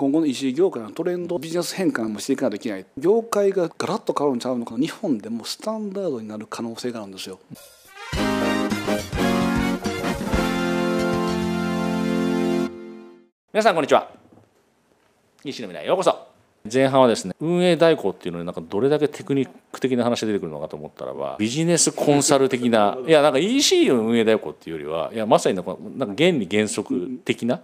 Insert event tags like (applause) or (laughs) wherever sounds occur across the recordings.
今後の EC 業界のトレンドビジネス変換もしていかないといけない。業界がガラッと変わるんちゃうのか日本でもスタンダードになる可能性があるんですよ。皆さんこんにちは。西野未来ようこそ。前半はですね運営代行っていうのになんかどれだけテクニック的な話が出てくるのかと思ったらばビジネスコンサル的ないやなんか EC の運営代行っていうよりはいやまさになんかなんか原理原則的な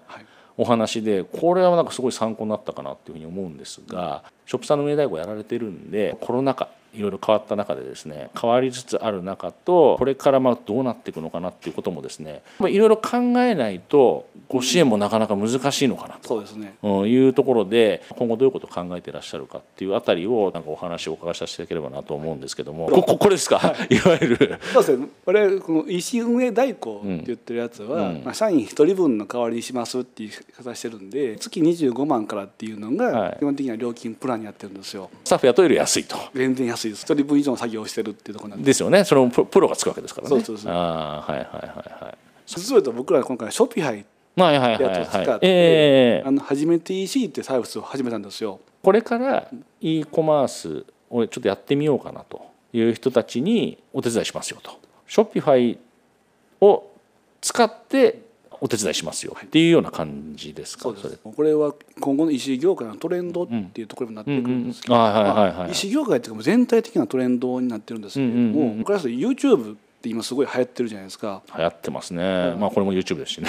お話でこれはなんかすごい参考になったかなっていうふうに思うんですがショップさんの運営代行やられてるんでコロナ禍いろいろ変わった中でですね変わりつつある中とこれからまあどうなっていくのかなっていうこともですねいろいろ考えないとご支援もなかなか難しいのかなと。そうですね。いうところで今後どういうことを考えていらっしゃるかっていうあたりをなんかお話をお伺いさせていただければなと思うんですけども。こここれですか、はい、(laughs) いわゆる。そうですね。我々この EC 運営代行って言ってるやつは、うん。まあ、社員1人分の代わりにしますっていう言い方してるんで月25万からっていうのが基本的には料金プランにやってるんですよ。スタッフ雇える安いと。全然安いです1人分以上の作業をしてるっていうところなんで。ですよね。そのプロがつくわけですからね。そうそうそう。あはいはいはいはい。実はと僕ら今回ショピハイはいはいはいはいえーあの初めて EC ってサービスを始めたんですよ。これから e コマースをちょっとやってみようかなという人たちにお手伝いしますよと。ショッピファイを使ってお手伝いしますよっていうような感じですか、そうです。これは今後の EC 業界のトレンドっていうところになってくるんですけど、うん。うん。うんはいはいはいはい。まあ EC 業界っていうか全体的なトレンドになってるんですけれども、うんうんうん。これは YouTube って今すごい流行ってるじゃないですか。流行ってますね、まあこれも YouTube ですしね。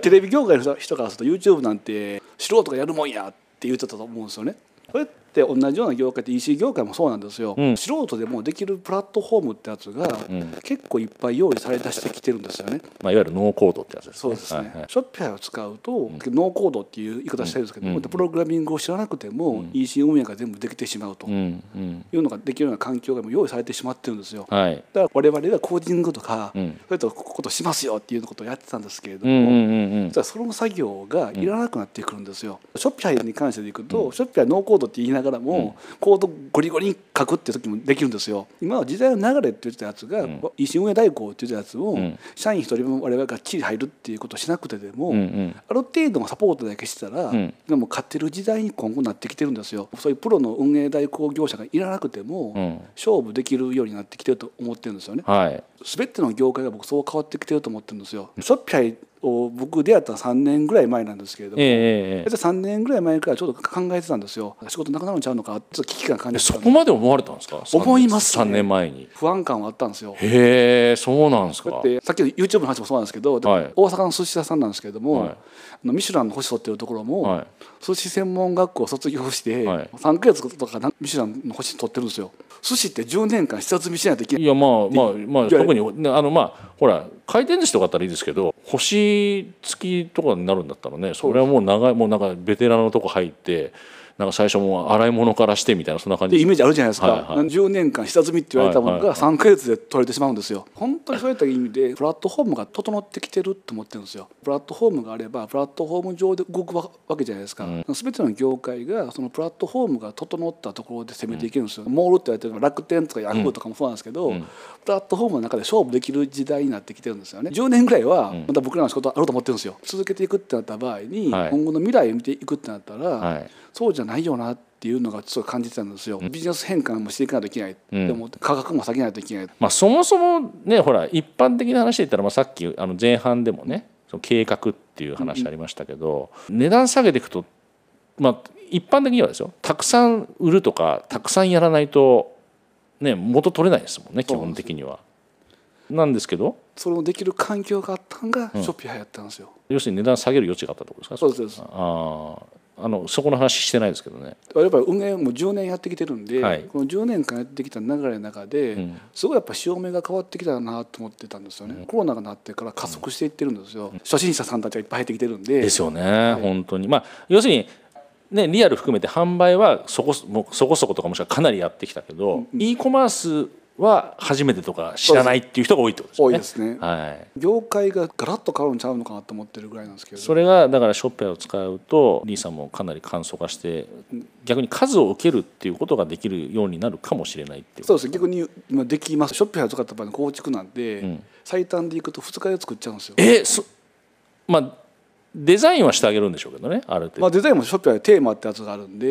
テレビ業界の人からすると YouTube なんて素人がやるもんやって言ってたと思うんですよね。これって同じような業界って EC 業界もそうなんですよ、うん。素人でもできるプラットフォームってやつがん。結構いっぱい用意され出してきてるんですよね。まあ、いわゆるノーコードってやつですね。そうですね、はいはい。 Shopify を使うと、ノーコードっていう言い方してるんですけど、うん。プログラミングを知らなくても、EC 運営が全部できてしまうと。いうのができるような環境がもう用意されてしまってるんですよ。はい。だから我々がコーディングとか、うん。そういったことしますよっていうことをやってたんですけれども、うんその作業がいらなくなってくるんですよ。 Shopify に関してでいくと、 Shopify ノーコードって言いながらも、コードゴリゴリに書くっていう時もできるんですよ。今は時代の流れって言ってたやつが、EC 運営代行って言ってたやつを、ん社員一人分我々がっちり入るっていうことをしなくてでも、うんうんある程度のサポートだけしてたら、んでも勝ってる時代に今後なってきてるんですよ。そういうプロの運営代行業者がいらなくても、うん勝負できるようになってきてると思ってるんですよね。はい全ての業界が僕そう変わってきてると思ってるんですよ。ショッピファイを僕出会ったのは3年ぐらい前なんですけれども、ええええ大体3年ぐらい前からちょっと考えてたんですよ。仕事なくなるんちゃうのか？ちょっと危機感感えじてそこまで思われたんですか？思いますね。3年前に。不安感はあったんですよ。へえそうなんですか。だってさっきの YouTube の話もそうなんですけど、はい。大阪の寿司屋さんなんですけれども、はい。あのミシュランの星取ってるところも、はい。寿司専門学校を卒業して、はい。3ヶ月とかなミシュランの星取ってるんですよ。寿司って10年間下積みしないといけない。いやまあまあまあ特にねあのまあほら回転寿司とかだったらいいですけど星付きとかになるんだったらねそれはもう長いもうなんかベテランのとこ入ってなんか最初もう洗い物からしてみたいなそんな感じ。でイメージあるじゃないですか、はいはい。10年間下積みって言われたものがはいはいはい。3ヶ月で取れてしまうんですよ。本当にそういった意味でプラットフォームが整ってきてると思ってるんですよ。プラットフォームがあればプラットフォーム上で動くわけじゃないですか、全ての業界がそのプラットフォームが整ったところで攻めていけるんですよ、モールって言われてる楽天とかヤフーとかもそうなんですけど、プラットフォームの中で勝負できる時代になってきてるんですよね。10年ぐらいはまた僕らの仕事あると思ってるんですよ。続けていくってなった場合に、はい。今後の未来を見ていくってなったら、はいそうじゃないよなっていうのがちょっと感じてたんですよ、ビジネス変換もしていかないといけない。って思って、価格も下げないといけない。まあそもそもねほら一般的な話で言ったら、まあ、さっきあの前半でもねその計画っていう話ありましたけど、値段下げていくとまあ一般的にはですよたくさん売るとかたくさんやらないとね元取れないですもんね基本的には。なんですけどそれをできる環境があったのがショッピファイやったんですよ、要するに値段下げる余地があったってことですか？そうですあああのそこの話してないですけどね。やっぱり運営も10年やってきてるんで、はい。この10年間やってきた流れの中で、ん。すごいやっぱ潮目が変わってきたなと思ってたんですよね、コロナがなってから加速していってるんですよ、初心者さんたちがいっぱい入ってきてるんで。ですよね、本当に。まあ要するにね、リアル含めて販売はそこそこそことかもしくはかなりやってきたけど、e コマースは初めてとか知らないっていう人が多いってことですよね。多いですね。はい、業界がガラッと変わるんちゃうのかなと思ってるぐらいなんですけど。それがだからショッペアを使うとリーさんもかなり簡素化して逆に数を受けるっていうことができるようになるかもしれないっていう。そうです。逆に今できます。ショッピファイを使った場合の構築なんて、ん。最短でいくと2日で作っちゃうんですよ。えそまあデザインはしてあげるんでしょうけどねある程度、まあ、デザインもショッピファイテーマってやつがあるんで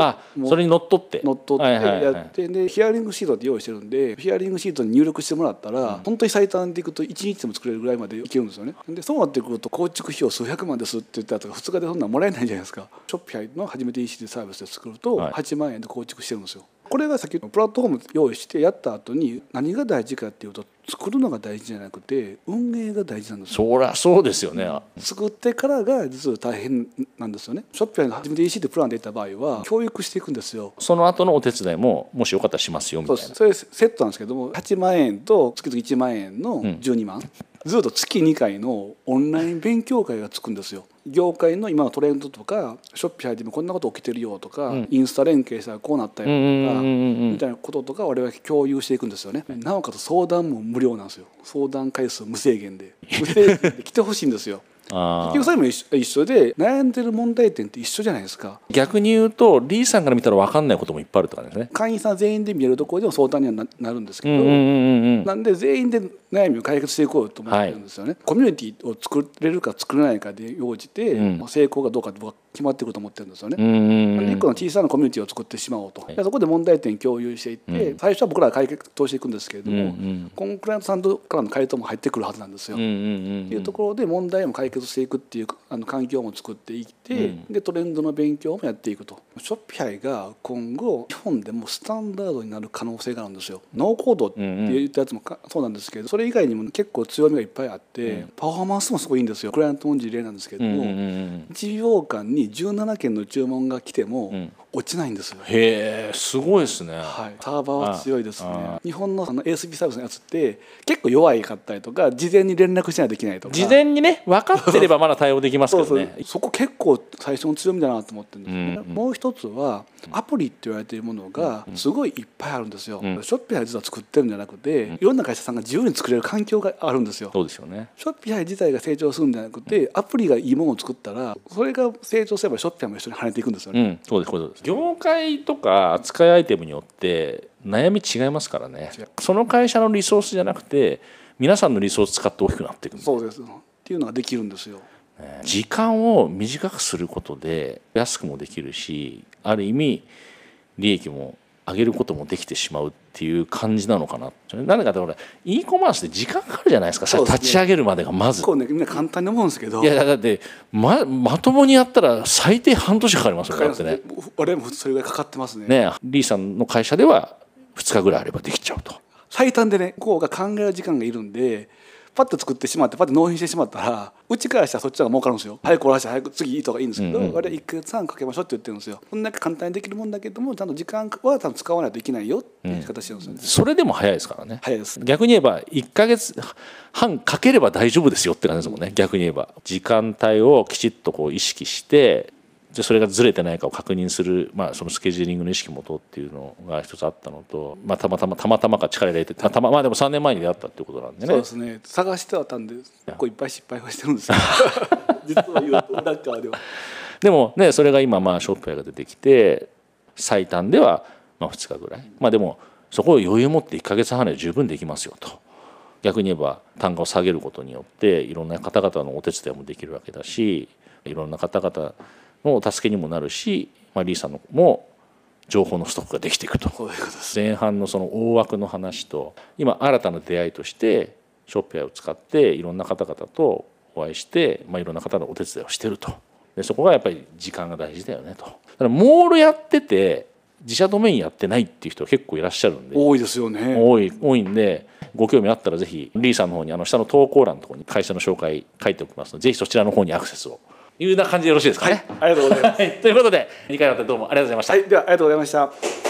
それにのっとって。乗っ取ってはいはいはい。やって、でヒアリングシートって用意してるんでヒアリングシートに入力してもらったら、本当に最短でいくと1日でも作れるぐらいまでいけるんですよね。でそうなってくると構築費用数百万ですって言ったやつが2日でそんなんもらえないじゃないですか。ショッピファイの初めて EC でサービスで作るとはい。8万円で構築してるんですよこれがさっきのプラットフォーム用意してやった後に何が大事かっていうと作るのが大事じゃなくて運営が大事なんですよ。そりゃそうですよね、作ってからが実は大変なんですよね。ショッピファイの初めて EC でプランでいった場合は教育していくんですよ。その後のお手伝いももしよかったらしますよみたいうな。そです。それセットなんですけども8万円と月々1万円の12万、ずっと月2回のオンライン勉強会がつくんですよ。業界の今のトレンドとかショッピファイでもこんなこと起きてるよとか、インスタ連携したらこうなったよとか、うんうんうんうんみたいなこととか我々共有していくんですよね。なおかつ相談も無料なんですよ。相談回数無制限で。無制限で来てほしいんですよ結局それも一緒で悩んでる問題点って一緒じゃないですか。逆に言うとリーさんから見たら分かんないこともいっぱいあるって感じですね。会員さん全員で見えるところでも相談にはななるんですけど、なんで全員で悩みを解決していこうと思ってるんですよね、コミュニティを作れるか作れないかで応じて、うん。まあ成功かどうかって僕は決まってくると思ってるんですよね、うんうんうん。一個の小さなコミュニティを作ってしまおうと、はい。でそこで問題点共有していって、最初は僕らが解決していくんですけれども、うんうんコンクライアントさんからの回答も入ってくるはずなんですよ、うんうんうんっていうところで問題も解決していくっていうあの環境も作っていって、うん。でトレンドの勉強もやっていくとショッピファイが今後日本でもスタンダードになる可能性があるんですよ。ノーコードって言ったやつもかそうなんですけどそれ以外にも結構強みがいっぱいあって、パフォーマンスもすごいいいんですよ。クライアントの事例なんですけども、うんうんうん。うん1秒間に17件の注文が来てもん。落ちないんですよ、へえすごいですね、はい、サーバーは強いですね。日本のあの ASP サービスのやつって結構弱いかったりとか事前に連絡しないといけないとか。事前にね分かってればまだ対応できますけどね。そこ結構最初の強みだなと思ってるんですよね、うんうん。もう一つはアプリって言われているものがすごいいっぱいあるんですよ、うん。 Shopify 実は作ってるんじゃなくて、いろんな会社さんが自由に作れる環境があるんですよ。そうですよね。 Shopify 自体が成長するんじゃなくてアプリがいいものを作ったらそれが成長すればショッピファイも一緒に跳ねていくんですよね、うんそうですそうです。業界とか扱いアイテムによって悩み違いますからね。その会社のリソースじゃなくて皆さんのリソース使って大きくなっていくんでそうです。っていうのができるんですよ。ね時間を短くすることで安くもできるしある意味利益も上げることもできてしまうっていう感じなのかな何かってほら e コマースって時間かかるじゃないですか。ね。立ち上げるまでがまず。結構ねみんな簡単に思うんですけど。いやだってままともにやったら最低半年かかりますよね。ね。我々もそれぐらいかかってますね。ねリーさんの会社では2日ぐらいあればできちゃうと。最短でねこうが考える時間がいるんでパッと作ってしまってパッと納品してしまったらうちからしたらそっちの方が儲かるんですよ。早く終わらして早く次いいとかいいんですけど、うんうん我々1か月半かけましょうって言ってるんですよ。こんだけ簡単にできるもんだけどもちゃんと時間は多分使わないといけないよっていう形なんですよね、それでも早いですからね。早いです。逆に言えば1ヶ月半かければ大丈夫ですよって感じですもんね。逆に言えば。時間帯をきちっとこう意識してでそれがずれてないかを確認する、まあ、そのスケジューリングの意識もとっていうのが一つあったのと、まあ、たまたまたまたまか力入れてたたままあでも3年前に出会ったっていうことなんでね。そうですね。探してはたんで結構いっぱい失敗はしてるんですよ (laughs) 実は言うと裏側では。でもねそれが今まあショップが出てきて最短ではまあ2日ぐらい。まあでもそこを余裕を持って1ヶ月半で十分できますよと。逆に言えば単価を下げることによっていろんな方々のお手伝いもできるわけだしいろんな方々のお助けにもなるし、まあ、リーさんのも情報のストックができていくと。そういうことです。前半のその大枠の話と今新たな出会いとしてショッピファイを使っていろんな方々とお会いして、まあ、いろんな方のお手伝いをしてると。でそこがやっぱり時間が大事だよねと。だからモールやってて自社ドメインやってないっていう人結構いらっしゃるんで。多いですよね。多い多いんでご興味あったらぜひリーさんの方にあの下の投稿欄のところに会社の紹介書いておきますのでぜひそちらの方にアクセスをいうような感じでよろしいですか？ね。ありがとうございます。はい、ということで2回にわたってどうもありがとうございました。はい。ではありがとうございました